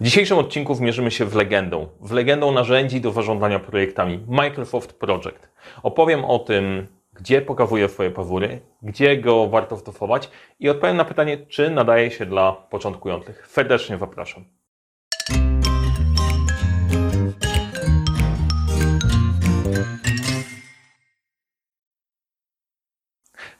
W dzisiejszym odcinku zmierzymy się w legendą. W legendą narzędzi do zarządzania projektami Microsoft Project. Opowiem o tym, gdzie pokazuje swoje pawury, gdzie go warto stosować i odpowiem na pytanie, czy nadaje się dla początkujących. Serdecznie zapraszam.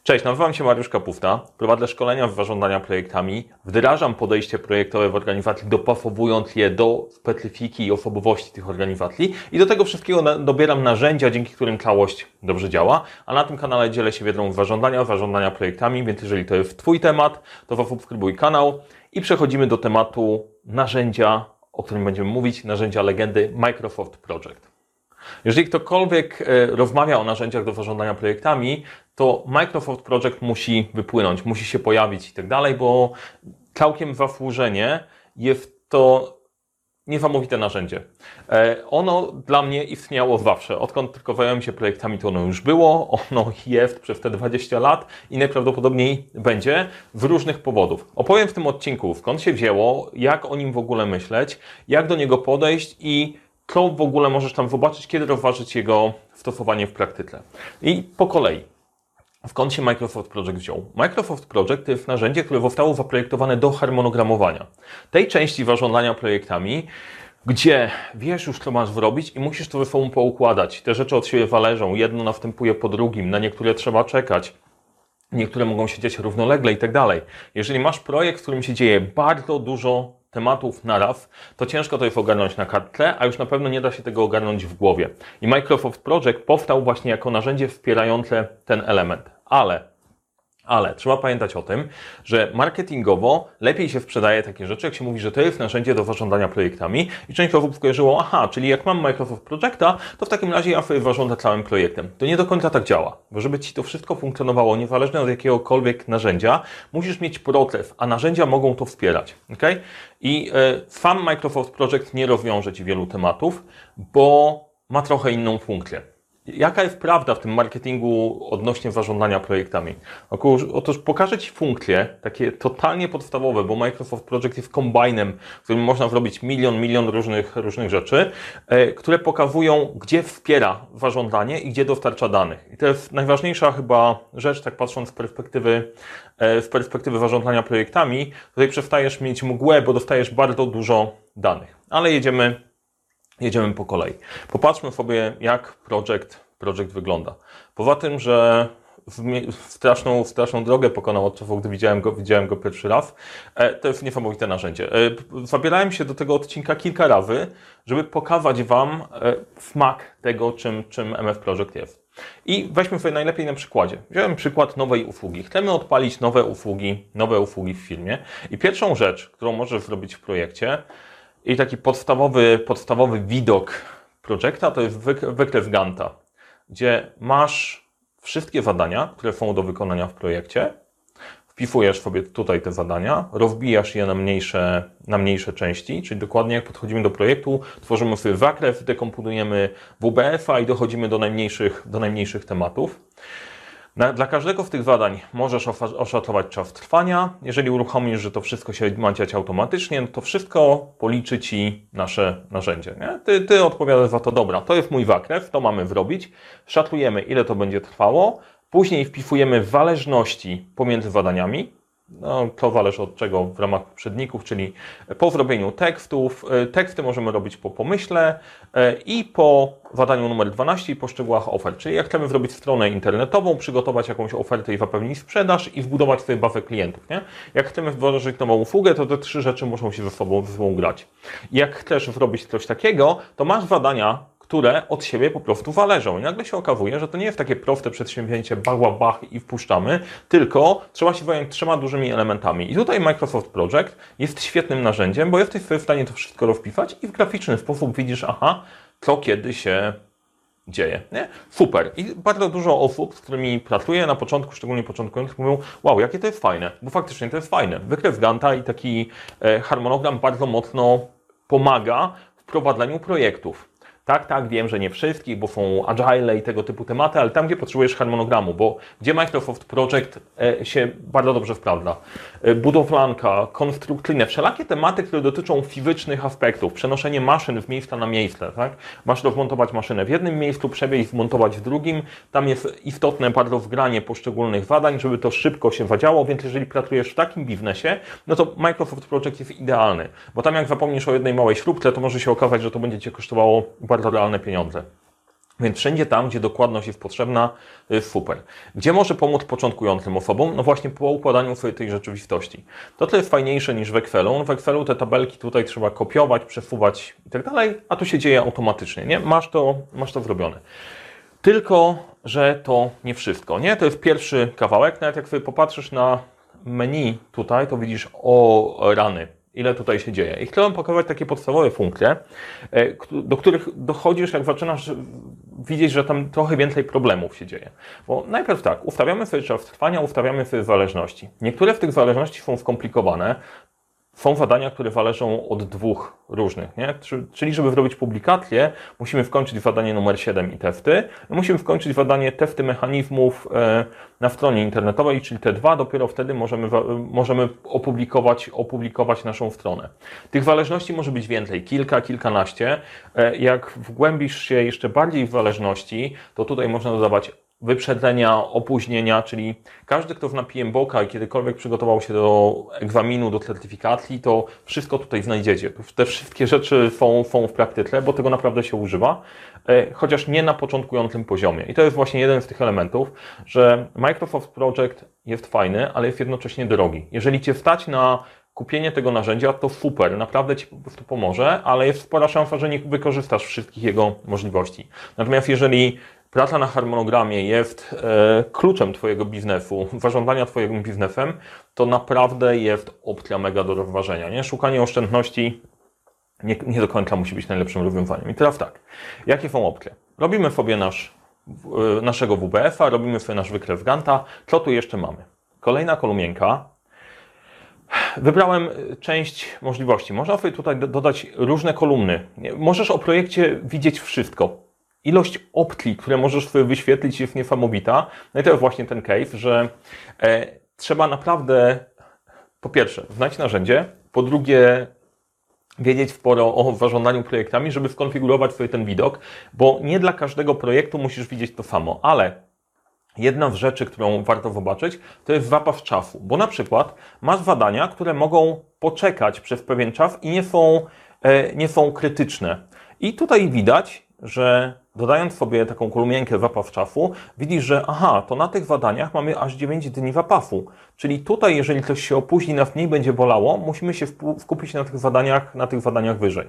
Cześć, nazywam się Mariusz Kapufta, prowadzę szkolenia w zarządzania projektami, wdrażam podejście projektowe w organizacji, dopasowując je do specyfiki i osobowości tych organizacji i do tego wszystkiego dobieram narzędzia, dzięki którym całość dobrze działa, a na tym kanale dzielę się wiedzą zarządzania, zarządzania projektami, więc jeżeli to jest Twój temat, to zasubskrybuj kanał i przechodzimy do tematu narzędzia, o którym będziemy mówić, narzędzia legendy Microsoft Project. Jeżeli ktokolwiek e, rozmawia o narzędziach do zarządzania projektami, to Microsoft Project musi wypłynąć, musi się pojawić i tak dalej, bo całkiem zasłużenie jest to niesamowite narzędzie. E, ono dla mnie istniało zawsze. Odkąd tylko zająłem się projektami, to ono już było, ono jest przez te 20 lat i najprawdopodobniej będzie z różnych powodów. Opowiem w tym odcinku, skąd się wzięło, jak o nim w ogóle myśleć, jak do niego podejść i co w ogóle możesz tam zobaczyć, kiedy rozważyć jego stosowanie w praktyce. I po kolei. Skąd się Microsoft Project wziął? Microsoft Project to jest narzędzie, które zostało zaprojektowane do harmonogramowania. Tej części zarządzania projektami, gdzie wiesz już, co masz zrobić i musisz to ze sobą poukładać. Te rzeczy od siebie zależą. Jedno następuje po drugim, na niektóre trzeba czekać. Niektóre mogą się dziać równolegle i tak dalej. Jeżeli masz projekt, w którym się dzieje bardzo dużo tematów naraz, to ciężko to jest ogarnąć na kartce, a już na pewno nie da się tego ogarnąć w głowie. I Microsoft Project powstał właśnie jako narzędzie wspierające ten element. Ale ale trzeba pamiętać o tym, że marketingowo lepiej się sprzedaje takie rzeczy, jak się mówi, że to jest narzędzie do zarządzania projektami i część osób skojarzyło, aha, czyli jak mam Microsoft Projecta, to w takim razie ja zarządzę całym projektem. To nie do końca tak działa, bo żeby Ci to wszystko funkcjonowało, niezależnie od jakiegokolwiek narzędzia, musisz mieć proces, a narzędzia mogą to wspierać. Okay? I y, sam Microsoft Project nie rozwiąże Ci wielu tematów, bo ma trochę inną funkcję. Jaka jest prawda w tym marketingu odnośnie zarządzania projektami? Otóż pokażę Ci funkcje, takie totalnie podstawowe, bo Microsoft Project jest kombajnem, w którym można zrobić milion, milion różnych, różnych rzeczy, e, które pokazują, gdzie wspiera zarządzanie i gdzie dostarcza danych. I to jest najważniejsza chyba rzecz, tak patrząc z perspektywy, z e, perspektywy zarządzania projektami. Tutaj przestajesz mieć mgłę, bo dostajesz bardzo dużo danych. Ale jedziemy jedziemy po kolei. Popatrzmy sobie, jak projekt, projekt wygląda. Poza tym, że straszną, straszną drogę pokonał od czasu, gdy widziałem go, widziałem go pierwszy raz. E, to jest niesamowite narzędzie. E, zabierałem się do tego odcinka kilka razy, żeby pokazać Wam e, smak tego, czym, czym MF Project jest. I weźmy sobie najlepiej na przykładzie. Wziąłem przykład nowej usługi. Chcemy odpalić nowe usługi, nowe usługi w firmie. I pierwszą rzecz, którą możesz zrobić w projekcie, i taki podstawowy, podstawowy widok projekta to jest wykres Ganta, gdzie masz wszystkie zadania, które są do wykonania w projekcie, wpisujesz sobie tutaj te zadania, rozbijasz je na mniejsze, na mniejsze części, czyli dokładnie jak podchodzimy do projektu, tworzymy sobie zakres, dekomponujemy WBF-a i dochodzimy do najmniejszych, do najmniejszych tematów. Dla każdego z tych zadań możesz oszacować czas trwania. Jeżeli uruchomisz, że to wszystko się ma automatycznie, no to wszystko policzy Ci nasze narzędzie. Nie? Ty, ty odpowiadasz za to, dobra, to jest mój zakres, to mamy zrobić. Szacujemy, ile to będzie trwało. Później wpisujemy zależności pomiędzy zadaniami. No, to zależy od czego w ramach poprzedników, czyli po zrobieniu tekstów. E, teksty możemy robić po pomyśle e, i po zadaniu numer 12 i po szczegółach ofert. Czyli jak chcemy zrobić stronę internetową, przygotować jakąś ofertę i zapewnić sprzedaż i wbudować sobie bazę klientów. Nie? Jak chcemy wdrożyć nową usługę, to te trzy rzeczy muszą się ze sobą, ze sobą grać. Jak chcesz zrobić coś takiego, to masz zadania które od siebie po prostu zależą. I nagle się okazuje, że to nie jest takie proste przedsięwzięcie, bach, bach i wpuszczamy, tylko trzeba się zająć trzema dużymi elementami. I tutaj Microsoft Project jest świetnym narzędziem, bo jesteś w stanie to wszystko rozpisać i w graficzny sposób widzisz, aha, co kiedy się dzieje. Nie? Super. I bardzo dużo osób, z którymi pracuję na początku, szczególnie początkujących, mówią, wow, jakie to jest fajne, bo faktycznie to jest fajne. Wykres Ganta i taki e, harmonogram bardzo mocno pomaga w prowadzeniu projektów. Tak, tak, wiem, że nie wszystkich, bo są agile i tego typu tematy, ale tam, gdzie potrzebujesz harmonogramu, bo gdzie Microsoft Project e, się bardzo dobrze wprawda. E, budowlanka, konstrukcyjne, wszelakie tematy, które dotyczą fizycznych aspektów, przenoszenie maszyn w miejsca na miejsce, tak? Masz wmontować maszynę w jednym miejscu, przewieźć, wmontować w drugim. Tam jest istotne bardzo wgranie poszczególnych zadań, żeby to szybko się wadziało, więc jeżeli pracujesz w takim biznesie, no to Microsoft Project jest idealny, bo tam jak zapomnisz o jednej małej śrubce, to może się okazać, że to będzie Cię kosztowało bardzo realne pieniądze. Więc wszędzie tam, gdzie dokładność jest potrzebna, jest super. Gdzie może pomóc początkującym osobom? No właśnie po układaniu sobie tej rzeczywistości. To, co jest fajniejsze niż w Excelu, w Excelu te tabelki tutaj trzeba kopiować, przesuwać i tak dalej, a tu się dzieje automatycznie, nie? Masz to, masz to zrobione. Tylko, że to nie wszystko, nie? To jest pierwszy kawałek, nawet jak sobie popatrzysz na menu tutaj, to widzisz, o rany, ile tutaj się dzieje. I chcę Wam pokazać takie podstawowe funkcje, e, do których dochodzisz, jak zaczynasz widzieć, że tam trochę więcej problemów się dzieje. Bo najpierw tak, ustawiamy sobie czas trwania, ustawiamy sobie zależności. Niektóre z tych zależności są skomplikowane, są zadania, które zależą od dwóch różnych. Nie? Czyli, żeby zrobić publikację, musimy wkończyć zadanie numer 7 i testy. Musimy wkończyć zadanie testy mechanizmów e, na stronie internetowej, czyli te dwa, dopiero wtedy możemy, możemy opublikować, opublikować naszą stronę. Tych zależności może być więcej, kilka, kilkanaście. E, jak wgłębisz się jeszcze bardziej w zależności, to tutaj można dodawać wyprzedzenia, opóźnienia, czyli każdy, kto w PMBOK i kiedykolwiek przygotował się do egzaminu, do certyfikacji, to wszystko tutaj znajdziecie. Te wszystkie rzeczy są, są w praktyce, bo tego naprawdę się używa, e, chociaż nie na początkującym poziomie. I to jest właśnie jeden z tych elementów, że Microsoft Project jest fajny, ale jest jednocześnie drogi. Jeżeli Cię stać na kupienie tego narzędzia, to super, naprawdę Ci po prostu pomoże, ale jest spora szansa, że nie wykorzystasz wszystkich jego możliwości. Natomiast jeżeli praca na harmonogramie jest e, kluczem Twojego biznesu, zarządzania Twoim biznesem, to naprawdę jest opcja mega do rozważenia. Nie? Szukanie oszczędności nie, nie do końca musi być najlepszym rozwiązaniem. I teraz tak, jakie są opcje? Robimy sobie nasz, e, naszego WBF-a, robimy sobie nasz wykres Ganta. Co tu jeszcze mamy? Kolejna kolumnienka. Wybrałem część możliwości. Można sobie tutaj dodać różne kolumny. Możesz o projekcie widzieć wszystko ilość opcji, które możesz wyświetlić jest niesamowita. No i to jest właśnie ten case, że e, trzeba naprawdę po pierwsze znać narzędzie, po drugie wiedzieć sporo o zarządzaniu projektami, żeby skonfigurować sobie ten widok, bo nie dla każdego projektu musisz widzieć to samo, ale Jedna z rzeczy, którą warto zobaczyć, to jest zapas czasu, bo na przykład masz zadania, które mogą poczekać przez pewien czas i nie są, e, nie są krytyczne. I tutaj widać, że dodając sobie taką kolumnienkę zapas czasu, widzisz, że aha, to na tych zadaniach mamy aż 9 dni zapasu. Czyli tutaj, jeżeli coś się opóźni, nas mniej będzie bolało, musimy się skupić na tych zadaniach, na tych zadaniach wyżej.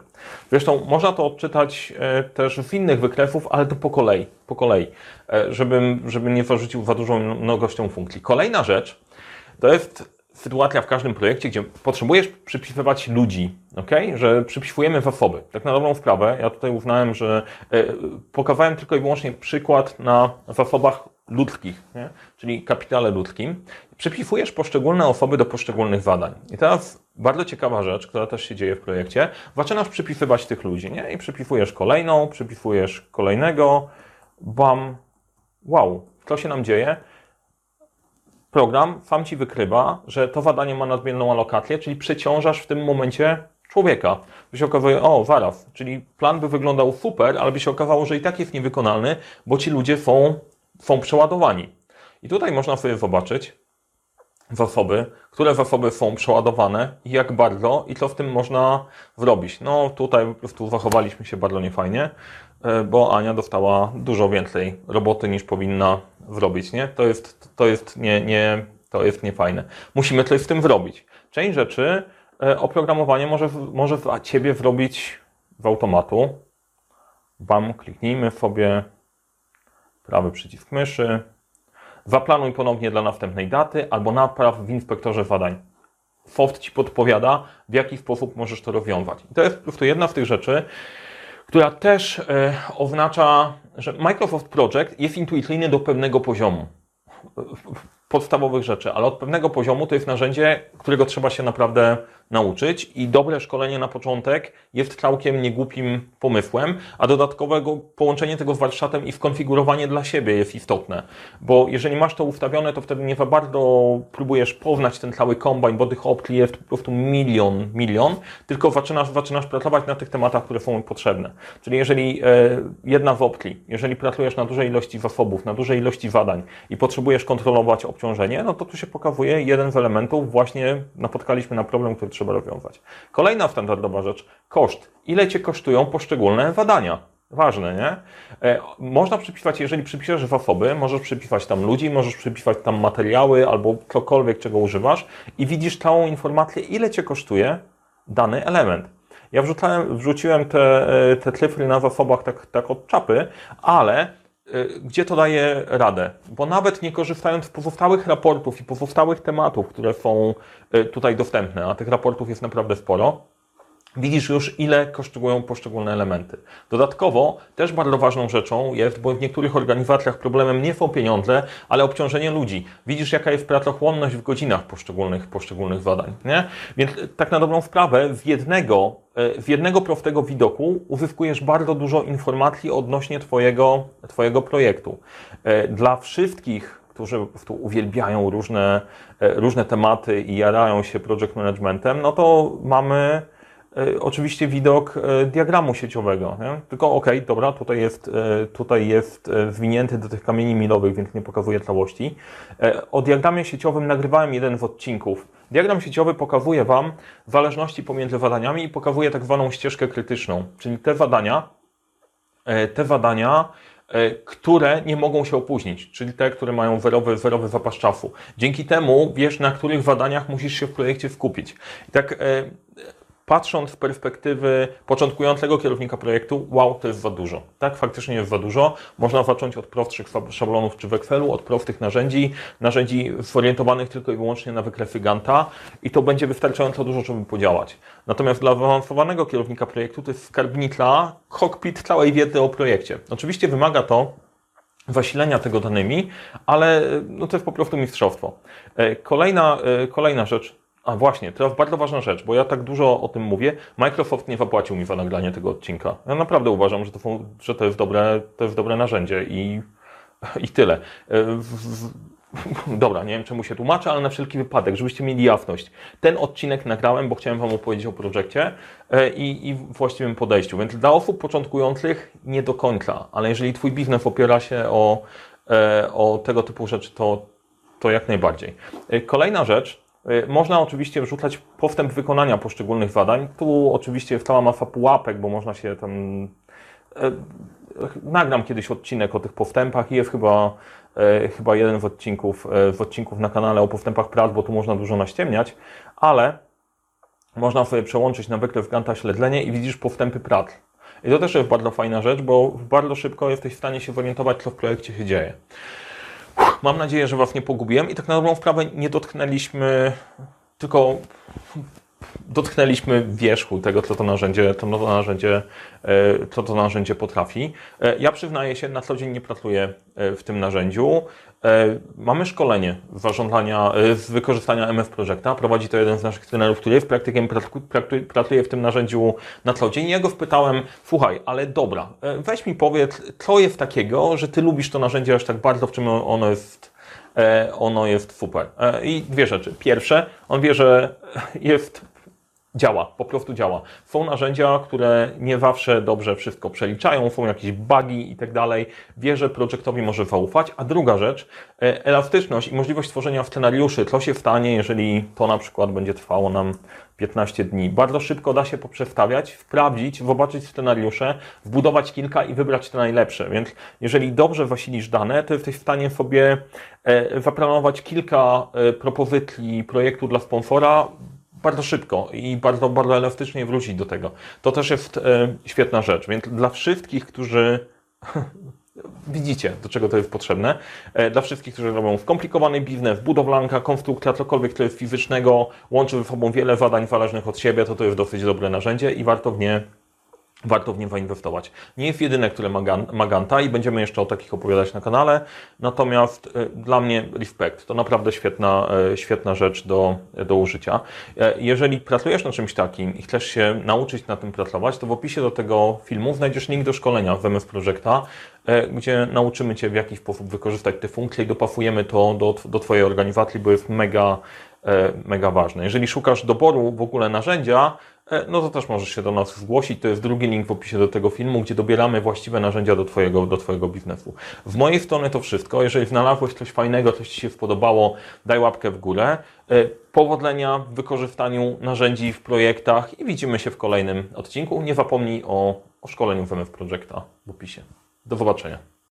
Zresztą można to odczytać e, też z innych wykresów, ale to po kolei, po kolei, e, żebym, żebym nie zarzucił za dużą mnogością funkcji. Kolejna rzecz to jest sytuacja w każdym projekcie, gdzie potrzebujesz przypisywać ludzi, ok? Że przypisujemy zasoby. Tak na dobrą sprawę, ja tutaj uznałem, że e, pokazałem tylko i wyłącznie przykład na zasobach ludzkich, nie? czyli kapitale ludzkim. Przypisujesz poszczególne osoby do poszczególnych zadań. I teraz bardzo ciekawa rzecz, która też się dzieje w projekcie. Zaczynasz przypisywać tych ludzi, nie? I przypisujesz kolejną, przypisujesz kolejnego, bam, wow, co się nam dzieje? Program sam ci wykrywa, że to zadanie ma nadmierną alokację, czyli przeciążasz w tym momencie człowieka. To się okazuje, o, zaraz, czyli plan by wyglądał super, ale by się okazało, że i tak jest niewykonalny, bo ci ludzie są, są przeładowani. I tutaj można sobie zobaczyć zasoby, które zasoby są przeładowane jak bardzo i co w tym można zrobić. No tutaj po prostu zachowaliśmy się bardzo niefajnie. E, bo Ania dostała dużo więcej roboty niż powinna zrobić, nie? To jest, to jest, nie, nie, to jest niefajne. Musimy coś z tym zrobić. Część rzeczy e, oprogramowanie może, może za Ciebie zrobić w automatu. Bam, kliknijmy sobie prawy przycisk myszy. Zaplanuj ponownie dla następnej daty albo napraw w inspektorze zadań. Soft Ci podpowiada, w jaki sposób możesz to rozwiązać. I to jest po prostu jedna z tych rzeczy, która też e, oznacza, że Microsoft Project jest intuicyjny do pewnego poziomu podstawowych rzeczy, ale od pewnego poziomu to jest narzędzie, którego trzeba się naprawdę nauczyć i dobre szkolenie na początek jest całkiem niegłupim pomysłem, a dodatkowego połączenie tego z warsztatem i skonfigurowanie dla siebie jest istotne, bo jeżeli masz to ustawione, to wtedy nie za bardzo próbujesz poznać ten cały kombajn, bo tych opcji jest po prostu milion, milion, tylko zaczynasz, zaczynasz pracować na tych tematach, które są potrzebne. Czyli jeżeli e, jedna w opcji, jeżeli pracujesz na dużej ilości zasobów, na dużej ilości zadań i potrzebujesz kontrolować obciążenie, no to tu się pokazuje jeden z elementów, właśnie napotkaliśmy na problem, który trzeba rozwiązać. Kolejna standardowa rzecz, koszt. Ile Cię kosztują poszczególne zadania? Ważne, nie? E, można przypisać, jeżeli przypiszesz zasoby, możesz przypisać tam ludzi, możesz przypisać tam materiały albo cokolwiek, czego używasz i widzisz całą informację, ile Cię kosztuje dany element. Ja wrzucałem, wrzuciłem te, e, te cyfry na zasobach tak, tak od czapy, ale gdzie to daje radę? Bo nawet nie korzystając z pozostałych raportów i pozostałych tematów, które są tutaj dostępne, a tych raportów jest naprawdę sporo, widzisz już, ile kosztują poszczególne elementy. Dodatkowo też bardzo ważną rzeczą jest, bo w niektórych organizacjach problemem nie są pieniądze, ale obciążenie ludzi. Widzisz, jaka jest pracochłonność w godzinach poszczególnych, poszczególnych zadań. Nie? Więc tak na dobrą sprawę, z jednego, z jednego prostego widoku uzyskujesz bardzo dużo informacji odnośnie Twojego, twojego projektu. Dla wszystkich którzy po prostu uwielbiają różne, różne tematy i jarają się project managementem, no to mamy E, oczywiście widok e, diagramu sieciowego. Nie? Tylko ok, dobra, tutaj jest, e, tutaj jest zwinięty do tych kamieni milowych, więc nie pokazuje całości. O diagramie sieciowym nagrywałem jeden z odcinków. Diagram sieciowy pokazuje Wam zależności pomiędzy zadaniami i pokazuje tak zwaną ścieżkę krytyczną, czyli te zadania, te zadania, które nie mogą się opóźnić, czyli te, które mają zerowy, zerowy zapas czasu. Dzięki temu wiesz, na których zadaniach musisz się w projekcie skupić. I tak patrząc z perspektywy początkującego kierownika projektu, wow, to jest za dużo. Tak, faktycznie jest za dużo. Można zacząć od prostszych szablonów czy w Excelu, od prostych narzędzi, narzędzi zorientowanych tylko i wyłącznie na wykresy Ganta i to będzie wystarczająco dużo, żeby podziałać. Natomiast dla zaawansowanego kierownika projektu to jest skarbnica, cockpit całej wiedzy o projekcie. Oczywiście wymaga to zasilenia tego danymi, ale no to jest po prostu mistrzostwo. E, kolejna, e, kolejna rzecz, a właśnie, jest bardzo ważna rzecz, bo ja tak dużo o tym mówię. Microsoft nie zapłacił mi za nagranie tego odcinka. Ja naprawdę uważam, że to, że to, jest, dobre, to jest dobre narzędzie i, i tyle. E, dobra, nie wiem czemu się tłumaczę, ale na wszelki wypadek, żebyście mieli jasność. Ten odcinek nagrałem, bo chciałem Wam opowiedzieć o projekcie e, i, i właściwym podejściu. Więc dla osób początkujących nie do końca, ale jeżeli Twój biznes opiera się o, e, o tego typu rzeczy, to, to jak najbardziej. Kolejna rzecz, można oczywiście wrzucać postęp wykonania poszczególnych zadań. Tu oczywiście jest cała masa pułapek, bo można się tam. Y, nagram kiedyś odcinek o tych postępach i jest chyba, y, chyba jeden z odcinków, z odcinków na kanale o postępach prac, bo tu można dużo naściemniać, ale można sobie przełączyć na wykres Ganta śledzenie i widzisz postępy prac. I to też jest bardzo fajna rzecz, bo bardzo szybko jesteś w stanie się zorientować, co w projekcie się dzieje. Mam nadzieję, że Was nie pogubiłem i tak na dobrą sprawę nie dotknęliśmy tylko dotknęliśmy wierzchu tego, co to narzędzie, to nowe narzędzie, e, co to narzędzie potrafi. E, ja przyznaję się, na co dzień nie pracuję e, w tym narzędziu. Mamy szkolenie z zarządzania, z wykorzystania MF Projecta. Prowadzi to jeden z naszych trenerów, który jest praktykiem, pracuje w tym narzędziu na co dzień. Ja go wpytałem, słuchaj, ale dobra, weź mi powiedz, co jest takiego, że Ty lubisz to narzędzie aż tak bardzo, w czym ono jest ono jest super. I dwie rzeczy. Pierwsze, on wie, że jest działa, po prostu działa. Są narzędzia, które nie zawsze dobrze wszystko przeliczają, są jakieś bugi i tak dalej. Wie, że projektowi może zaufać. A druga rzecz, e, elastyczność i możliwość tworzenia scenariuszy. Co się stanie, jeżeli to na przykład będzie trwało nam 15 dni. Bardzo szybko da się poprzestawiać, sprawdzić, zobaczyć scenariusze, wbudować kilka i wybrać te najlepsze. Więc jeżeli dobrze wasilisz dane, to jesteś w stanie sobie e, zaplanować kilka e, propozycji projektu dla sponsora bardzo szybko i bardzo, bardzo elastycznie wrócić do tego. To też jest e, świetna rzecz. Więc dla wszystkich, którzy widzicie, do czego to jest potrzebne, e, dla wszystkich, którzy robią skomplikowany biznes, budowlanka, konstrukcja, cokolwiek, co jest fizycznego, łączy ze sobą wiele zadań zależnych od siebie, to to jest dosyć dobre narzędzie i warto w nie warto w nie zainwestować. Nie jest jedyne, które ma, Gan- ma Ganta i będziemy jeszcze o takich opowiadać na kanale, natomiast e, dla mnie respekt to naprawdę świetna, e, świetna rzecz do, do użycia. E, Jeżeli pracujesz na czymś takim i chcesz się nauczyć na tym pracować, to w opisie do tego filmu znajdziesz link do szkolenia w MS Projecta, e, gdzie nauczymy Cię w jaki sposób wykorzystać te funkcje i dopasujemy to do, do Twojej organizacji, bo jest mega, mega ważne. Jeżeli szukasz doboru w ogóle narzędzia, no to też możesz się do nas zgłosić. To jest drugi link w opisie do tego filmu, gdzie dobieramy właściwe narzędzia do Twojego, do twojego biznesu. W mojej strony to wszystko. Jeżeli znalazłeś coś fajnego, coś Ci się spodobało, daj łapkę w górę. E, Powodzenia w wykorzystaniu narzędzi w projektach i widzimy się w kolejnym odcinku. Nie zapomnij o, o szkoleniu w MF Projecta w opisie. Do zobaczenia.